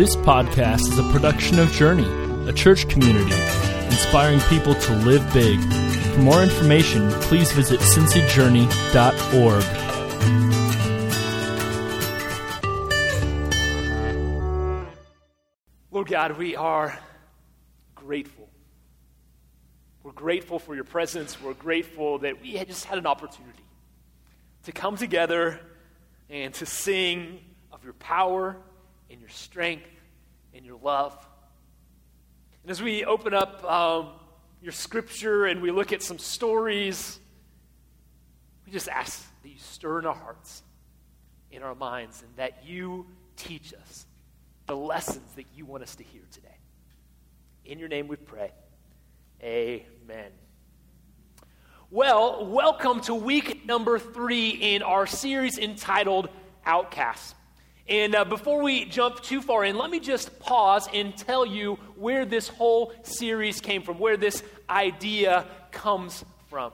This podcast is a production of Journey, a church community inspiring people to live big. For more information, please visit cincyjourney.org. Lord God, we are grateful. We're grateful for your presence. We're grateful that we had just had an opportunity to come together and to sing of your power and your strength in your love. And as we open up um, your scripture and we look at some stories, we just ask that you stir in our hearts, in our minds, and that you teach us the lessons that you want us to hear today. In your name we pray. Amen. Well, welcome to week number three in our series entitled Outcasts. And uh, before we jump too far in, let me just pause and tell you where this whole series came from, where this idea comes from.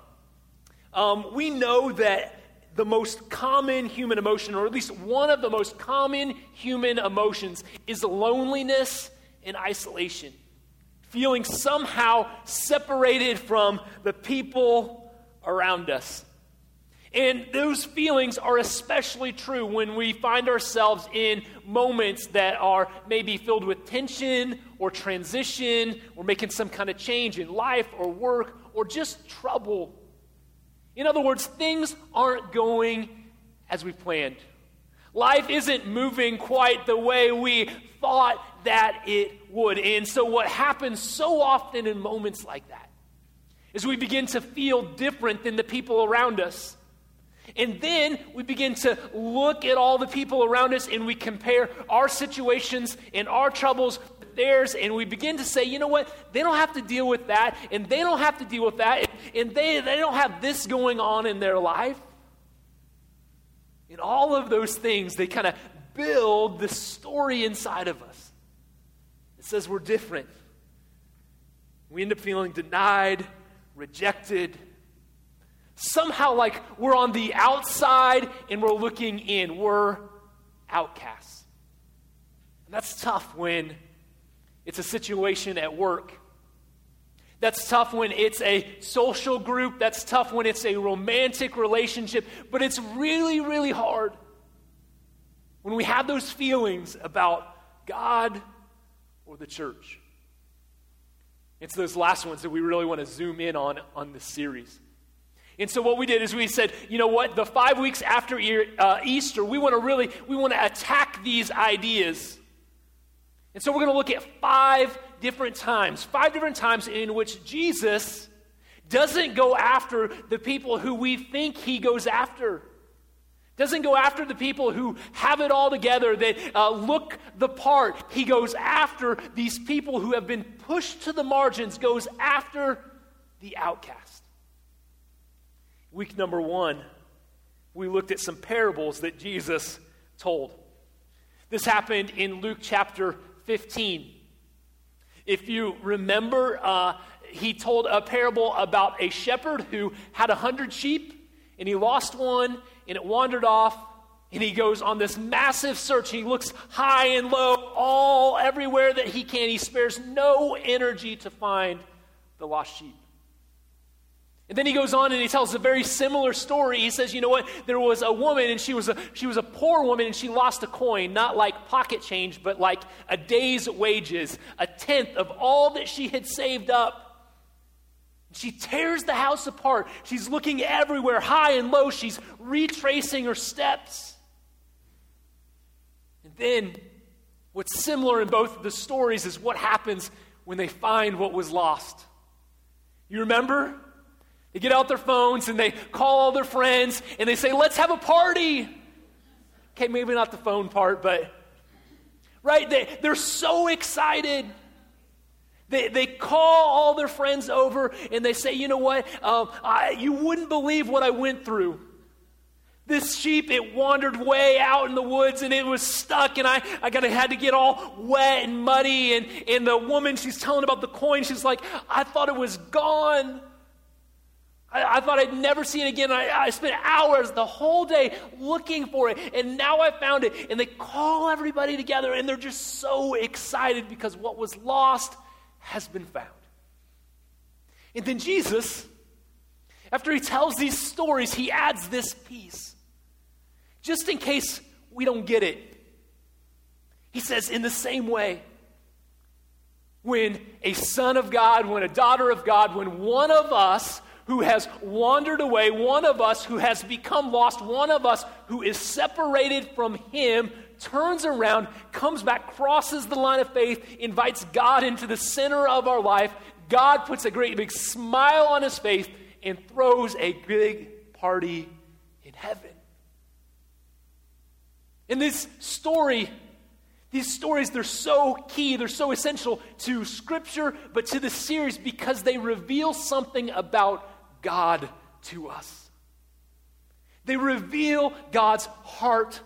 Um, we know that the most common human emotion, or at least one of the most common human emotions, is loneliness and isolation. Feeling somehow separated from the people around us. And those feelings are especially true when we find ourselves in moments that are maybe filled with tension or transition or making some kind of change in life or work or just trouble. In other words, things aren't going as we planned. Life isn't moving quite the way we thought that it would. And so, what happens so often in moments like that is we begin to feel different than the people around us. And then we begin to look at all the people around us and we compare our situations and our troubles with theirs. And we begin to say, you know what? They don't have to deal with that. And they don't have to deal with that. And they, they don't have this going on in their life. And all of those things, they kind of build the story inside of us. It says we're different. We end up feeling denied, rejected, somehow like we're on the outside and we're looking in. We're outcasts. And that's tough when it's a situation at work. That's tough when it's a social group. That's tough when it's a romantic relationship. But it's really, really hard when we have those feelings about God or the church. It's those last ones that we really want to zoom in on on this series. And so what we did is we said, you know what, the five weeks after uh, Easter, we want to really, we want to attack these ideas. And so we're going to look at five different times, five different times in which Jesus doesn't go after the people who we think he goes after. Doesn't go after the people who have it all together, that uh, look the part. He goes after these people who have been pushed to the margins, goes after the outcast. Week number one, we looked at some parables that Jesus told. This happened in Luke chapter 15. If you remember, uh, he told a parable about a shepherd who had a hundred sheep and he lost one and it wandered off and he goes on this massive search. He looks high and low, all everywhere that he can. He spares no energy to find the lost sheep. And then he goes on and he tells a very similar story. He says, you know what? There was a woman and she was a, she was a poor woman and she lost a coin, not like pocket change, but like a day's wages, a tenth of all that she had saved up. She tears the house apart. She's looking everywhere, high and low. She's retracing her steps. And then, what's similar in both of the stories is what happens when they find what was lost. You remember? They get out their phones and they call all their friends and they say, Let's have a party. Okay, maybe not the phone part, but right? They, they're so excited. They, they call all their friends over and they say, You know what? Um, I, you wouldn't believe what I went through. This sheep, it wandered way out in the woods and it was stuck, and I, I got had to get all wet and muddy. And, and the woman, she's telling about the coin. She's like, I thought it was gone. I, I thought I'd never see it again. I, I spent hours the whole day looking for it, and now I found it. And they call everybody together, and they're just so excited because what was lost has been found. And then Jesus, after he tells these stories, he adds this piece. Just in case we don't get it, he says, in the same way, when a son of God, when a daughter of God, when one of us who has wandered away, one of us who has become lost, one of us who is separated from Him, turns around, comes back, crosses the line of faith, invites God into the center of our life. God puts a great big smile on His face and throws a big party in heaven. In this story, these stories, they're so key, they're so essential to Scripture, but to the series because they reveal something about God to us. They reveal God's heart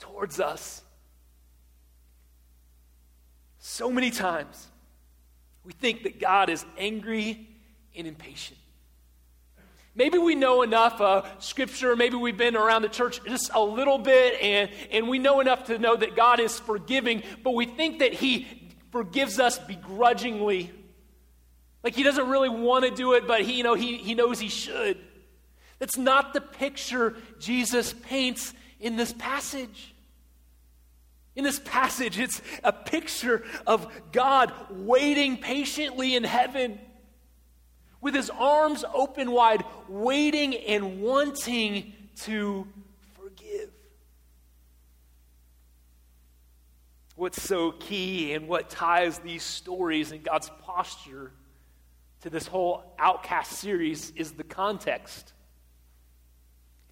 towards us. So many times, we think that God is angry and impatient. Maybe we know enough uh, scripture, maybe we've been around the church just a little bit, and, and we know enough to know that God is forgiving, but we think that He forgives us begrudgingly. Like He doesn't really want to do it, but he, you know, he, he knows He should. That's not the picture Jesus paints in this passage. In this passage, it's a picture of God waiting patiently in heaven with his arms open wide, waiting and wanting to forgive. What's so key and what ties these stories and God's posture to this whole outcast series is the context.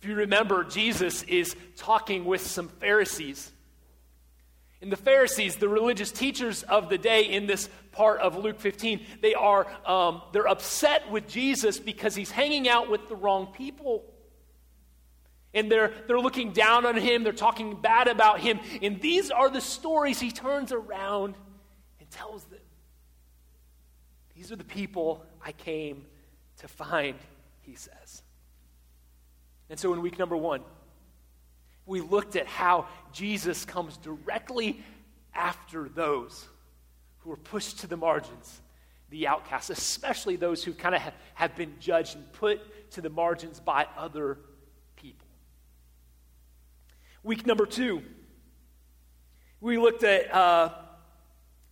If you remember, Jesus is talking with some Pharisees. And the Pharisees, the religious teachers of the day in this part of Luke 15, they are um, they're upset with Jesus because he's hanging out with the wrong people. And they're, they're looking down on him, they're talking bad about him. And these are the stories he turns around and tells. These are the people I came to find, he says. And so in week number one, we looked at how Jesus comes directly after those who are pushed to the margins, the outcasts, especially those who kind of have, have been judged and put to the margins by other people. Week number two, we looked at uh,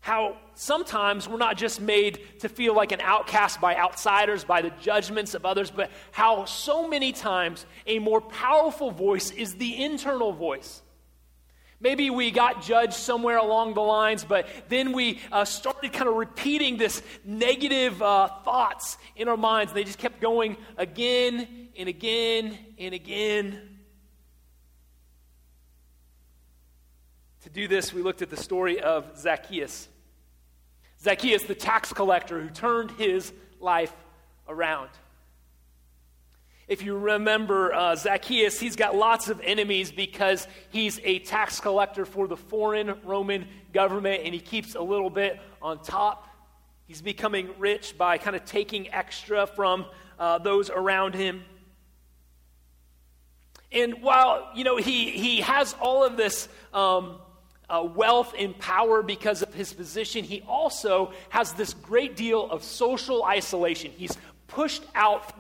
how sometimes we're not just made to feel like an outcast by outsiders, by the judgments of others, but how so many times a more powerful voice is the internal voice. Maybe we got judged somewhere along the lines, but then we uh, started kind of repeating this negative uh, thoughts in our minds. They just kept going again and again and again. To do this, we looked at the story of Zacchaeus. Zacchaeus, the tax collector who turned his life around. If you remember uh, Zacchaeus, he's got lots of enemies because he's a tax collector for the foreign Roman government and he keeps a little bit on top. He's becoming rich by kind of taking extra from uh, those around him. And while, you know, he, he has all of this um, uh, wealth and power because of his position, he also has this great deal of social isolation. He's pushed out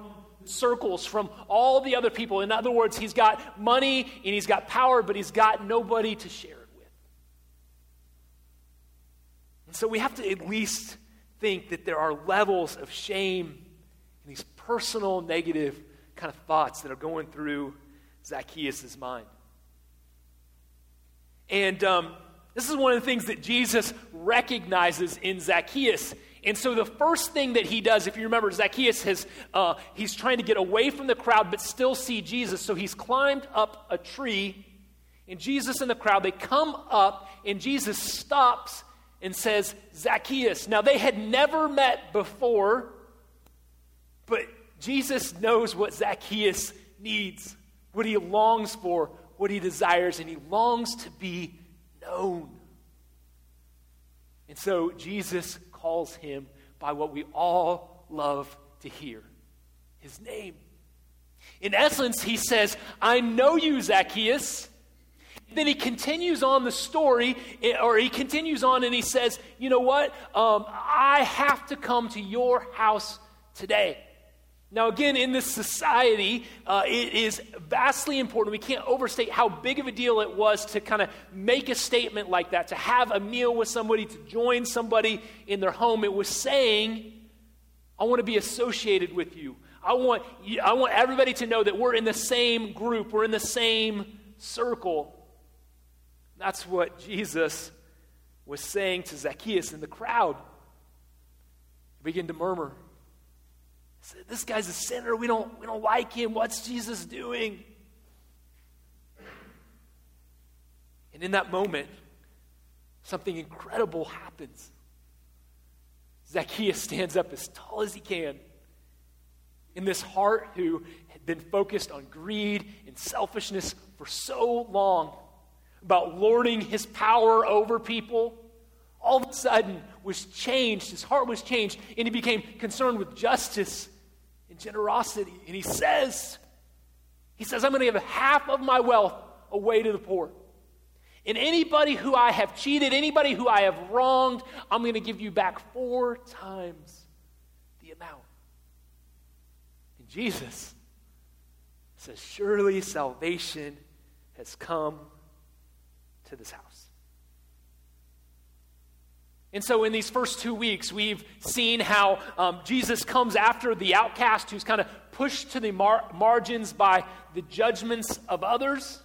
circles from all the other people. In other words, he's got money and he's got power, but he's got nobody to share it with. And so we have to at least think that there are levels of shame and these personal negative kind of thoughts that are going through Zacchaeus' mind. And um, this is one of the things that Jesus recognizes in Zacchaeus. And so the first thing that he does, if you remember, Zacchaeus has uh, he's trying to get away from the crowd but still see Jesus. So he's climbed up a tree, and Jesus and the crowd they come up, and Jesus stops and says, Zacchaeus. Now they had never met before, but Jesus knows what Zacchaeus needs, what he longs for, what he desires, and he longs to be known. And so Jesus calls him by what we all love to hear his name. In essence, he says, I know you, Zacchaeus. Then he continues on the story, eh, or he continues on and he says, You know what? Um, I have to come to your house today. Now, again, in this society, uh, it is vastly important. We can't overstate how big of a deal it was to kind of make a statement like that, to have a meal with somebody, to join somebody in their home. It was saying, I want to be associated with you. I want, I want everybody to know that we're in the same group, we're in the same circle. That's what Jesus was saying to Zacchaeus in the crowd. They began to murmur. This guy's a sinner. We don't, we don't like him. What's Jesus doing? And in that moment, something incredible happens. Zacchaeus stands up as tall as he can. In this heart who had been focused on greed and selfishness for so long, about lording his power over people, all of a sudden was changed. His heart was changed, and he became concerned with justice and generosity. And he says, he says, I'm going to give half of my wealth away to the poor. And anybody who I have cheated, anybody who I have wronged, I'm going to give you back four times the amount. And Jesus says, Surely salvation has come to this house. And so, in these first two weeks, we've seen how um, Jesus comes after the outcast who's kind of pushed to the mar- margins by the judgments of others.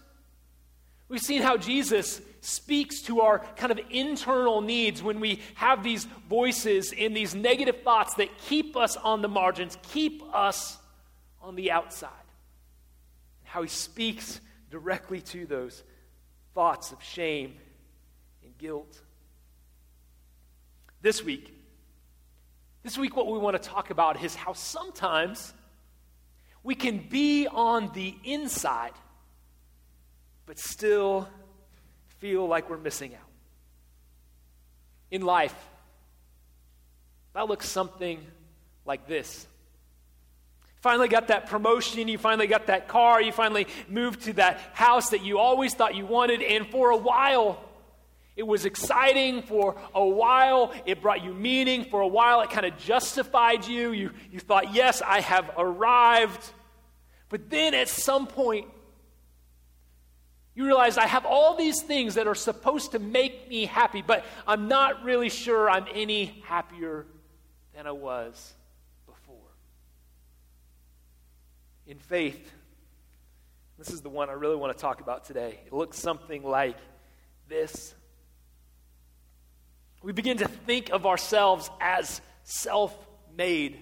We've seen how Jesus speaks to our kind of internal needs when we have these voices and these negative thoughts that keep us on the margins, keep us on the outside. How he speaks directly to those thoughts of shame and guilt. This week, this week, what we want to talk about is how sometimes we can be on the inside, but still feel like we're missing out. In life, that looks something like this. Finally got that promotion, you finally got that car, you finally moved to that house that you always thought you wanted, and for a while, it was exciting for a while. It brought you meaning. For a while, it kind of justified you. you. You thought, yes, I have arrived. But then at some point, you realize I have all these things that are supposed to make me happy, but I'm not really sure I'm any happier than I was before. In faith, this is the one I really want to talk about today. It looks something like this. We begin to think of ourselves as self made.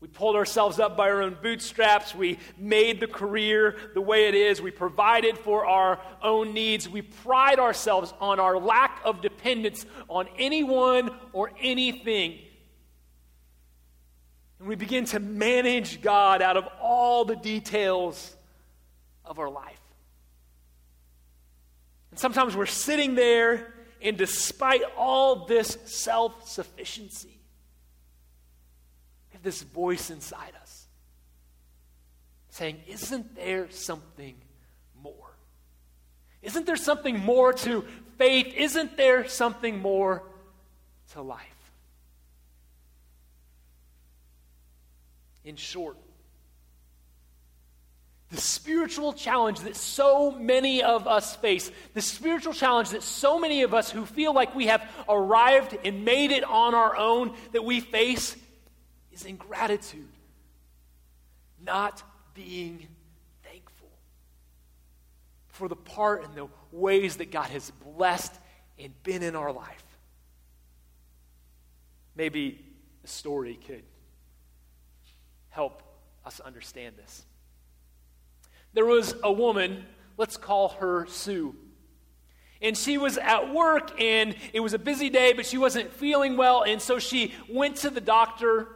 We pulled ourselves up by our own bootstraps. We made the career the way it is. We provided for our own needs. We pride ourselves on our lack of dependence on anyone or anything. And we begin to manage God out of all the details of our life. And sometimes we're sitting there, and despite all this self sufficiency, we have this voice inside us saying, Isn't there something more? Isn't there something more to faith? Isn't there something more to life? In short, the spiritual challenge that so many of us face, the spiritual challenge that so many of us who feel like we have arrived and made it on our own that we face is ingratitude, not being thankful for the part and the ways that God has blessed and been in our life. Maybe a story could help us understand this. There was a woman, let's call her Sue. And she was at work, and it was a busy day, but she wasn't feeling well. And so she went to the doctor.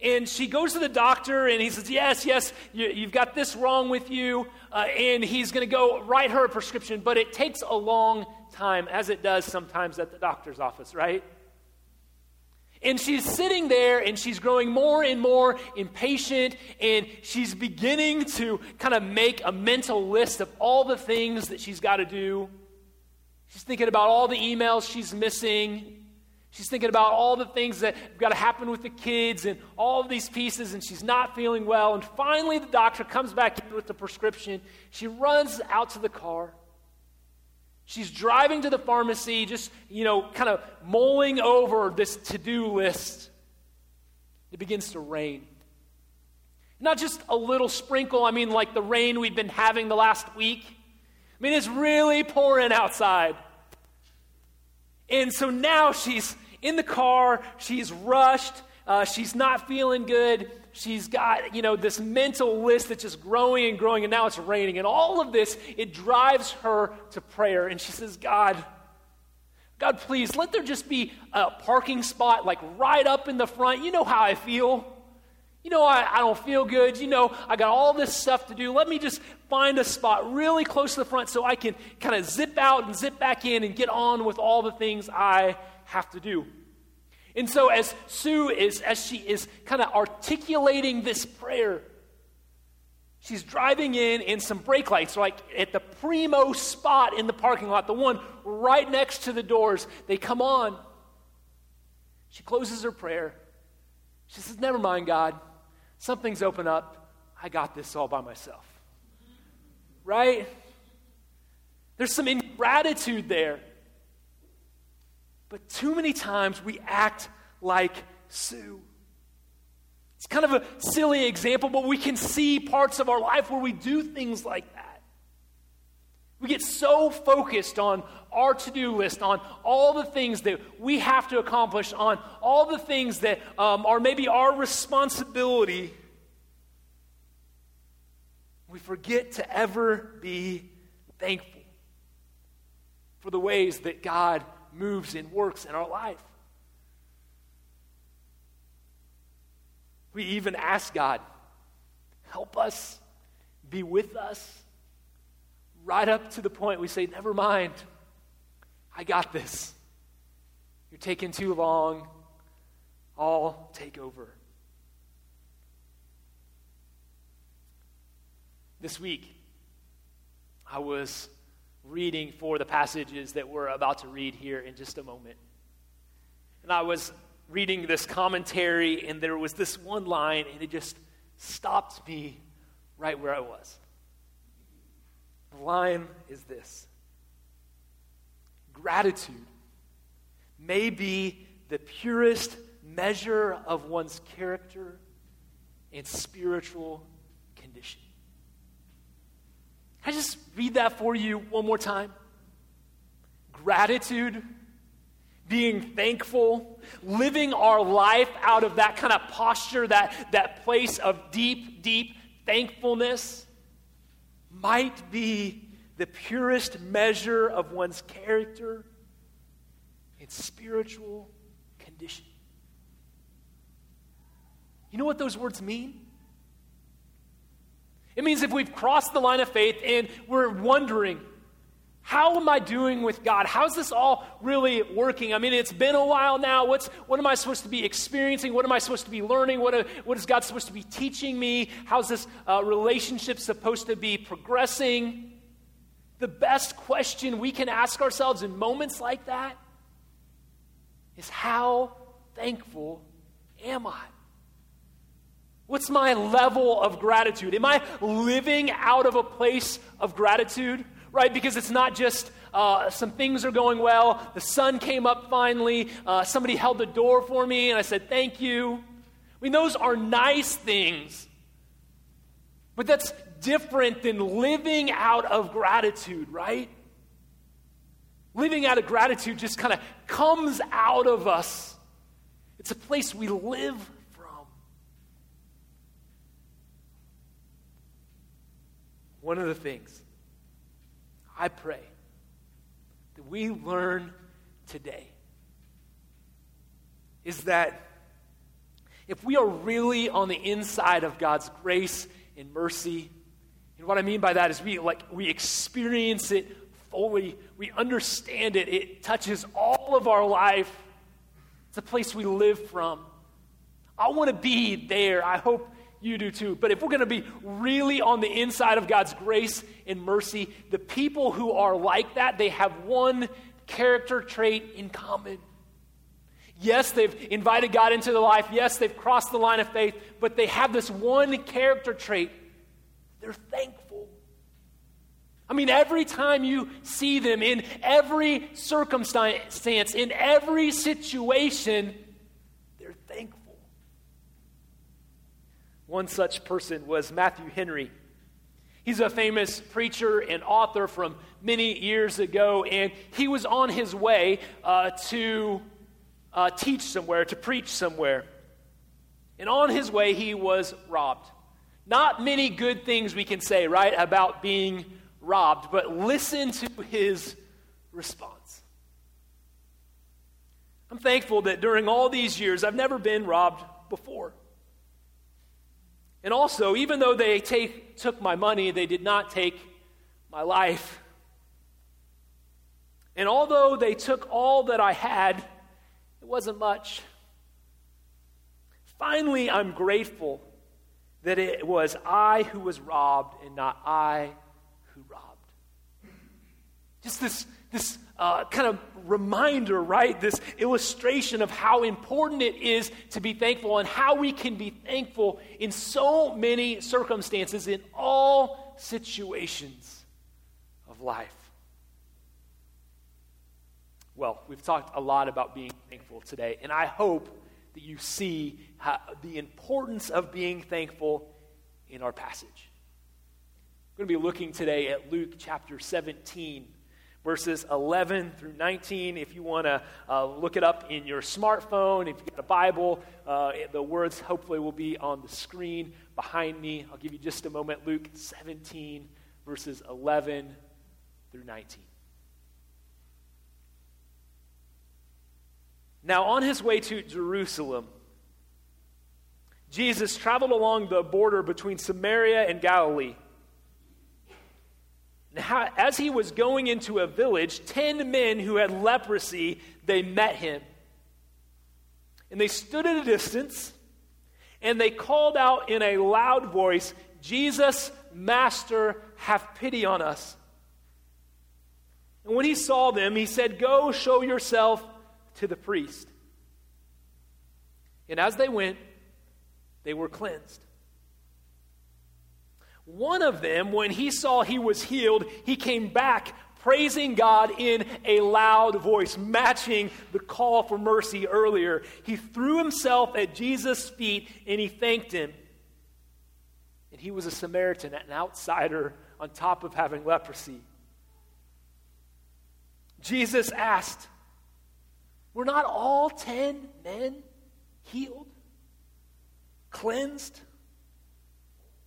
And she goes to the doctor, and he says, Yes, yes, you, have got this wrong with you. Uh, and he's going to go write her a prescription, but it takes a long time, as it does sometimes at the doctor's office, right? And she's sitting there and she's growing more and more impatient and she's beginning to kind of make a mental list of all the things that she's got to do. She's thinking about all the emails she's missing. She's thinking about all the things that have got to happen with the kids and all of these pieces, and she's not feeling well. And finally, the doctor comes back in with the prescription. She runs out to the car. She's driving to the pharmacy, just, you know, kind of mulling over this to do list. It begins to rain. Not just a little sprinkle, I mean, like the rain we've been having the last week. I mean, it's really pouring outside. And so now she's in the car, she's rushed, uh, she's not feeling good she's got, you know, this mental list that's just growing and growing, and now it's raining. And all of this, it drives her to prayer. And she says, God, God, please, let there just be a parking spot like right up in the front. You know how I feel. You know, I, I don't feel good. You know, I got all this stuff to do. Let me just find a spot really close to the front so I can kind of zip out and zip back in and get on with all the things I have to do. And so, as Sue is, as she is kind of articulating this prayer, she's driving in in some brake lights, like at the primo spot in the parking lot, the one right next to the doors. They come on. She closes her prayer. She says, Never mind, God. Something's open up. I got this all by myself. Right? There's some ingratitude there. But too many times we act like Sue. It's kind of a silly example, but we can see parts of our life where we do things like that. We get so focused on our to do list, on all the things that we have to accomplish, on all the things that um, are maybe our responsibility. We forget to ever be thankful for the ways that God moves and works in our life. We even ask God, help us, be with us. Right up to the point we say, never mind, I got this. You're taking too long. I'll take over. This week, I was reading for the passages that we're about to read here in just a moment. And I was reading this commentary, and there was this one line, and it just stopped me right where I was. The line is this Gratitude may be the purest measure of one's character and spiritual I just read that for you one more time? Gratitude, being thankful, living our life out of that kind of posture, that, that place of deep, deep thankfulness might be the purest measure of one's character and spiritual condition. You know what those words mean? It means if we've crossed the line of faith and we're wondering, how am I doing with God? How's this all really working? I mean, it's been a while now. What's, what am I supposed to be experiencing? What am I supposed to be learning? What, what is God supposed to be teaching me? How's this uh, relationship supposed to be progressing? The best question we can ask ourselves in moments like that is how thankful am I? What's my level of gratitude? Am I living out of a place of gratitude? Right? Because it's not just uh, some things are going well, the sun came up finally, uh, somebody held the door for me, and I said, Thank you. I mean, those are nice things. But that's different than living out of gratitude, right? Living out of gratitude just kind of comes out of us. It's a place we live one of the things I pray that we learn today is that if we are really on the inside of God's grace and mercy, and what I mean by that is we like we experience it fully, we understand it, it touches all of our life. It's a place we live from. I want to be there. I hope you do too. But if we're going to be really on the inside of God's grace and mercy, the people who are like that, they have one character trait in common. Yes, they've invited God into their life. Yes, they've crossed the line of faith, but they have this one character trait. They're thankful. I mean, every time you see them in every circumstance, in every situation, they're thankful. One such person was Matthew Henry. He's a famous preacher and author from many years ago, and he was on his way uh, to uh, teach somewhere, to preach somewhere. And on his way, he was robbed. Not many good things we can say, right, about being robbed, but listen to his response. I'm thankful that during all these years, I've never been robbed before. And also, even though they take, took my money, they did not take my life. And although they took all that I had, it wasn't much. Finally, I'm grateful that it was I who was robbed and not I who robbed. Just this, this uh, kind of reminder, right? This illustration of how important it is to be thankful and how we can be thankful in so many circumstances, in all situations of life. Well, we've talked a lot about being thankful today, and I hope that you see how, the importance of being thankful in our passage. We're going to be looking today at Luke chapter 17 verses 11 through 19. If you want to uh, look it up in your smartphone, if you've got a Bible, uh, the words hopefully will be on the screen behind me. I'll give you just a moment. Luke 17, verses 11 through 19. Now, on his way to Jerusalem, Jesus traveled along the border between Samaria and Galilee. As he was going into a village, ten men who had leprosy, they met him. And they stood at a distance, and they called out in a loud voice, Jesus, Master, have pity on us. And when he saw them, he said, Go show yourself to the priest. And as they went, they were cleansed. One of them, when he saw he was healed, he came back praising God in a loud voice, matching the call for mercy earlier. He threw himself at Jesus' feet and he thanked him. And he was a Samaritan, an outsider, on top of having leprosy. Jesus asked, Were not all ten men healed, cleansed?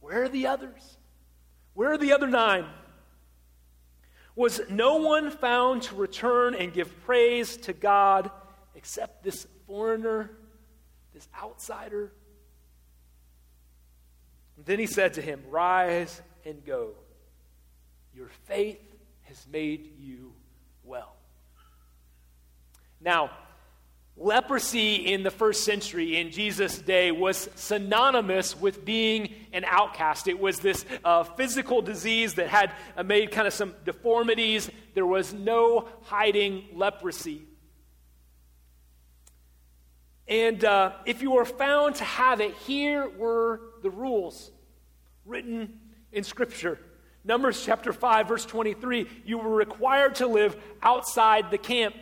Where are the others? Where are the other nine? Was no one found to return and give praise to God except this foreigner, this outsider? And then he said to him, Rise and go. Your faith has made you well. Now, Leprosy in the first century, in Jesus' day, was synonymous with being an outcast. It was this uh, physical disease that had uh, made kind of some deformities. There was no hiding leprosy. And uh, if you were found to have it, here were the rules written in Scripture. Numbers chapter 5, verse 23 you were required to live outside the camp.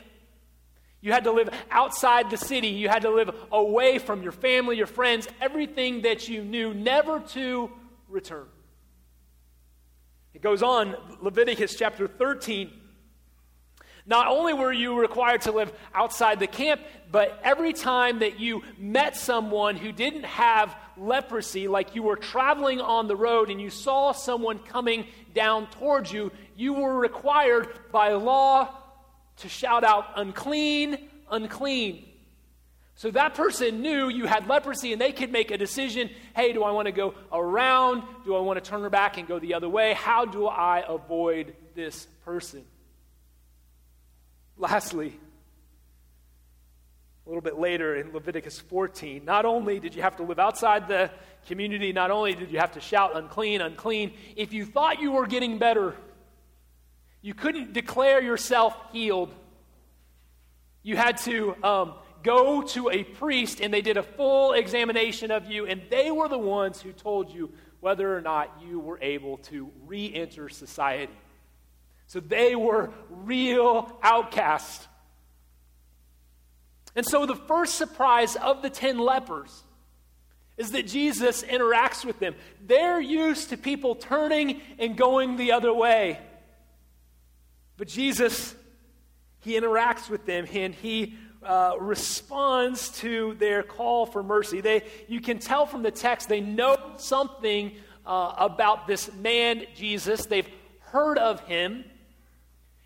You had to live outside the city. You had to live away from your family, your friends, everything that you knew, never to return. It goes on, Leviticus chapter 13. Not only were you required to live outside the camp, but every time that you met someone who didn't have leprosy, like you were traveling on the road and you saw someone coming down towards you, you were required by law to shout out, unclean, unclean. So that person knew you had leprosy and they could make a decision hey, do I want to go around? Do I want to turn her back and go the other way? How do I avoid this person? Lastly, a little bit later in Leviticus 14, not only did you have to live outside the community, not only did you have to shout unclean, unclean, if you thought you were getting better, you couldn't declare yourself healed. You had to um, go to a priest and they did a full examination of you, and they were the ones who told you whether or not you were able to re enter society. So they were real outcasts. And so the first surprise of the 10 lepers is that Jesus interacts with them. They're used to people turning and going the other way. But Jesus, he interacts with them and he uh, responds to their call for mercy. They, you can tell from the text, they know something uh, about this man, Jesus. They've heard of him.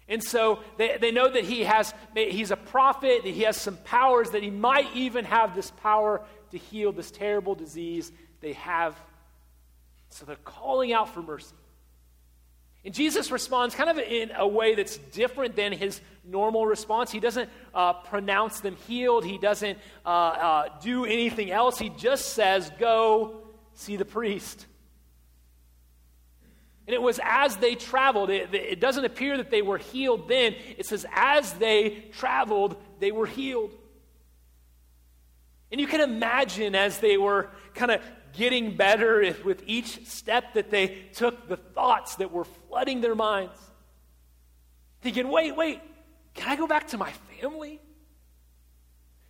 And so they, they know that he has, he's a prophet, that he has some powers, that he might even have this power to heal this terrible disease they have. So they're calling out for mercy. And Jesus responds kind of in a way that's different than his normal response. He doesn't uh, pronounce them healed, he doesn't uh, uh, do anything else. He just says, Go see the priest. And it was as they traveled, it, it doesn't appear that they were healed then. It says, as they traveled, they were healed. And you can imagine as they were kind of getting better if with each step that they took, the thoughts that were flooding their minds. Thinking, wait, wait, can I go back to my family?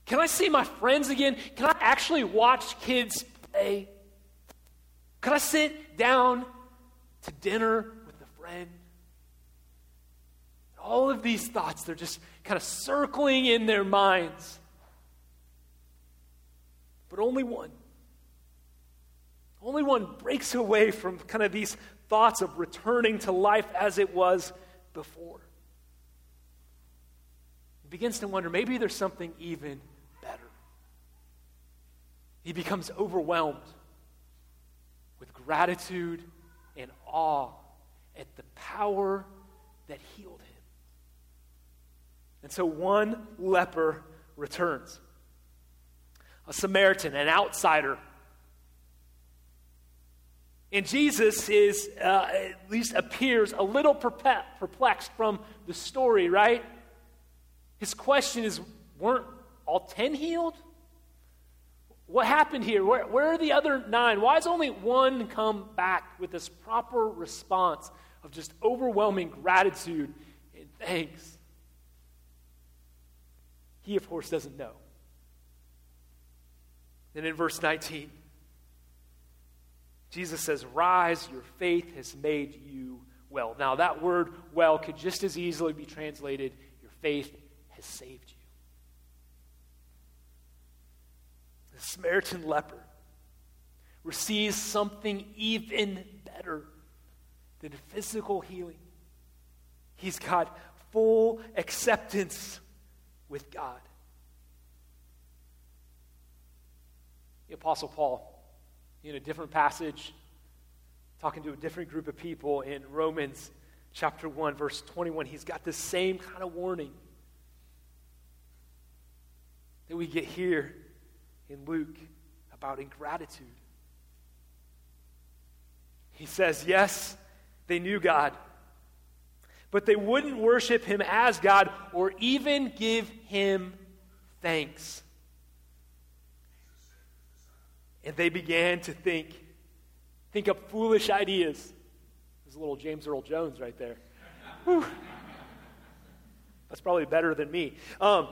Can I see my friends again? Can I actually watch kids play? Can I sit down to dinner with a friend. All of these thoughts, they're just kind of circling in their minds. But only one. Only one breaks away from kind of these thoughts of returning to life as it was before. He begins to wonder maybe there's something even better. He becomes overwhelmed with gratitude and awe at the power that healed him. And so one leper returns a Samaritan, an outsider. And Jesus is, uh, at least appears a little perplexed from the story, right? His question is weren't all ten healed? What happened here? Where, where are the other nine? Why has only one come back with this proper response of just overwhelming gratitude and thanks? He, of course, doesn't know. Then in verse 19, Jesus says, Rise, your faith has made you well. Now, that word well could just as easily be translated, Your faith has saved you. the Samaritan leper receives something even better than physical healing. He's got full acceptance with God. The Apostle Paul, in a different passage, talking to a different group of people in Romans chapter 1, verse 21, he's got the same kind of warning that we get here in Luke about ingratitude. He says, Yes, they knew God, but they wouldn't worship him as God or even give him thanks. And they began to think, think up foolish ideas. There's a little James Earl Jones right there. Whew. That's probably better than me. Um,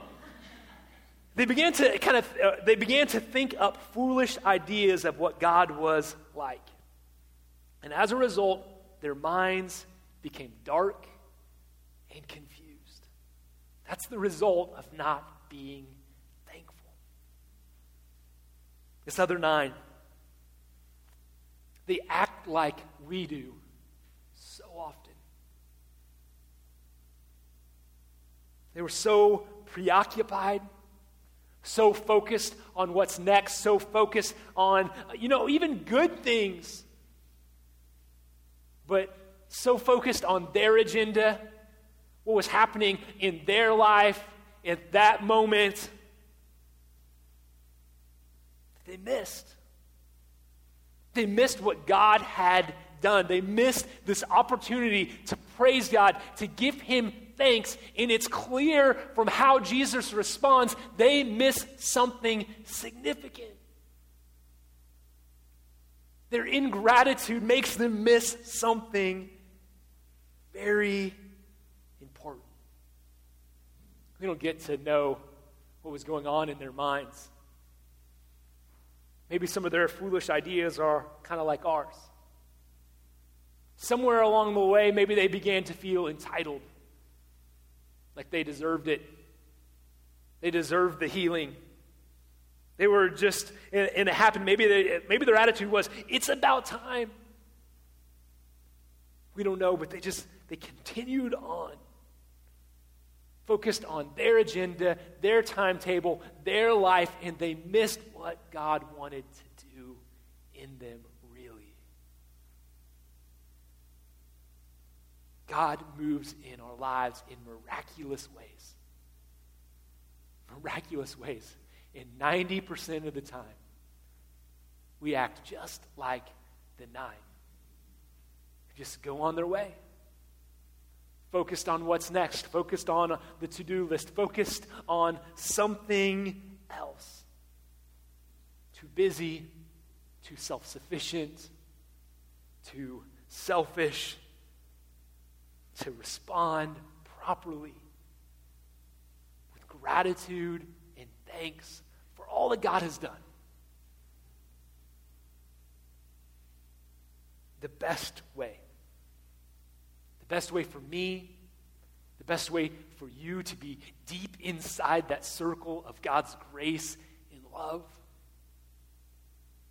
they began to kind of uh, they began to think up foolish ideas of what God was like. And as a result, their minds became dark and confused. That's the result of not being thankful. This other nine, they act like we do so often. They were so preoccupied so focused on what's next, so focused on, you know, even good things, but so focused on their agenda, what was happening in their life at that moment, they missed. They missed what God had done. They missed this opportunity to praise God, to give Him thanks. And it's clear from how Jesus responds, they miss something significant. Their ingratitude makes them miss something very important. We don't get to know what was going on in their minds. Maybe some of their foolish ideas are kind of like ours. Somewhere along the way, maybe they began to feel entitled, like they deserved it. They deserved the healing. They were just, and it happened. Maybe, they, maybe their attitude was, it's about time. We don't know, but they just, they continued on. Focused on their agenda, their timetable, their life, and they missed what God wanted to do in them, really. God moves in our lives in miraculous ways. Miraculous ways. And 90% of the time, we act just like the nine. Just go on their way. Focused on what's next, focused on the to do list, focused on something else. Too busy, too self sufficient, too selfish to respond properly with gratitude and thanks for all that God has done. The best way, the best way for me, the best way for you to be deep inside that circle of God's grace and love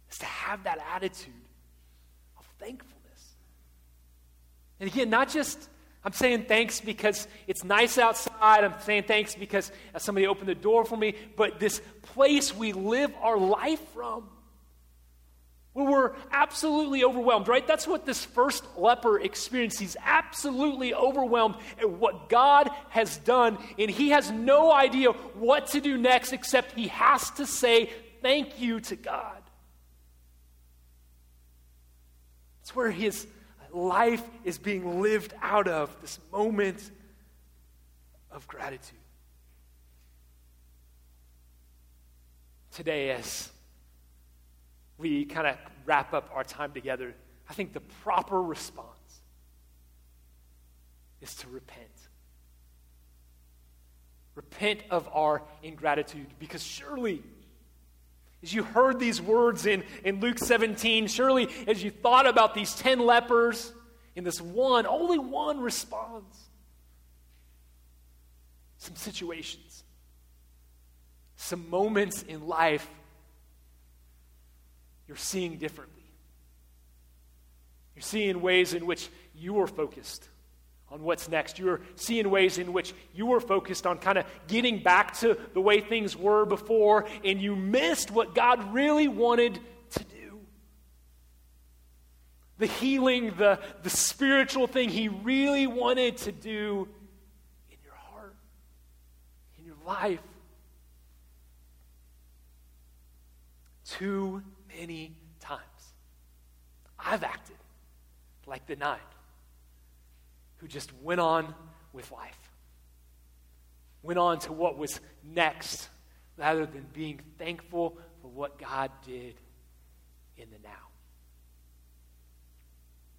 is to have that attitude of thankfulness. And again, not just I'm saying thanks because it's nice outside. I'm saying thanks because somebody opened the door for me. But this place we live our life from, where we're absolutely overwhelmed, right? That's what this first leper experienced. He's absolutely overwhelmed at what God has done, and he has no idea what to do next except he has to say thank you to God. It's where his life is being lived out of, this moment of gratitude. Today, as we kind of wrap up our time together, I think the proper response is to repent. Repent of our ingratitude because surely as you heard these words in, in Luke 17, surely as you thought about these 10 lepers, in this one, only one responds. Some situations, some moments in life you're seeing differently. You're seeing ways in which you are focused on what's next. You're seeing ways in which you were focused on kind of getting back to the way things were before, and you missed what God really wanted to do. The healing, the, the spiritual thing He really wanted to do in your heart, in your life. Too many times, I've acted like the nine who just went on with life, went on to what was next, rather than being thankful for what God did in the now.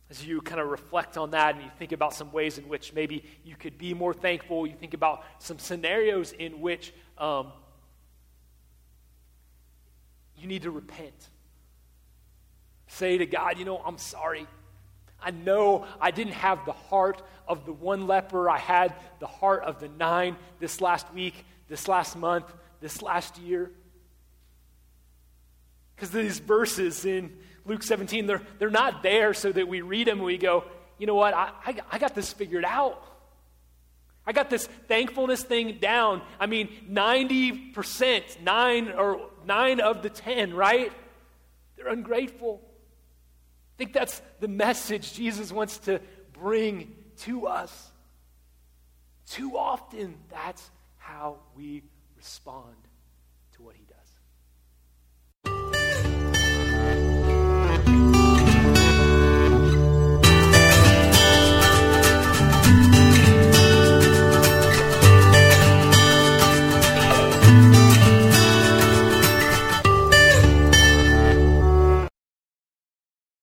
As you kind of reflect on that and you think about some ways in which maybe you could be more thankful, you think about some scenarios in which um, you need to repent. Say to God, you know, I'm sorry. I know I didn't have the heart of the one leper. I had the heart of the nine this last week, this last month, this last year. Because these verses in Luke 17, they're, they're not there so that we read them and we go, you know what, I, I, I got this figured out. I got this thankfulness thing down. I mean, 90%, nine or nine of the 10, right? They're ungrateful. I think that's the message Jesus wants to bring to us. Too often, that's how we respond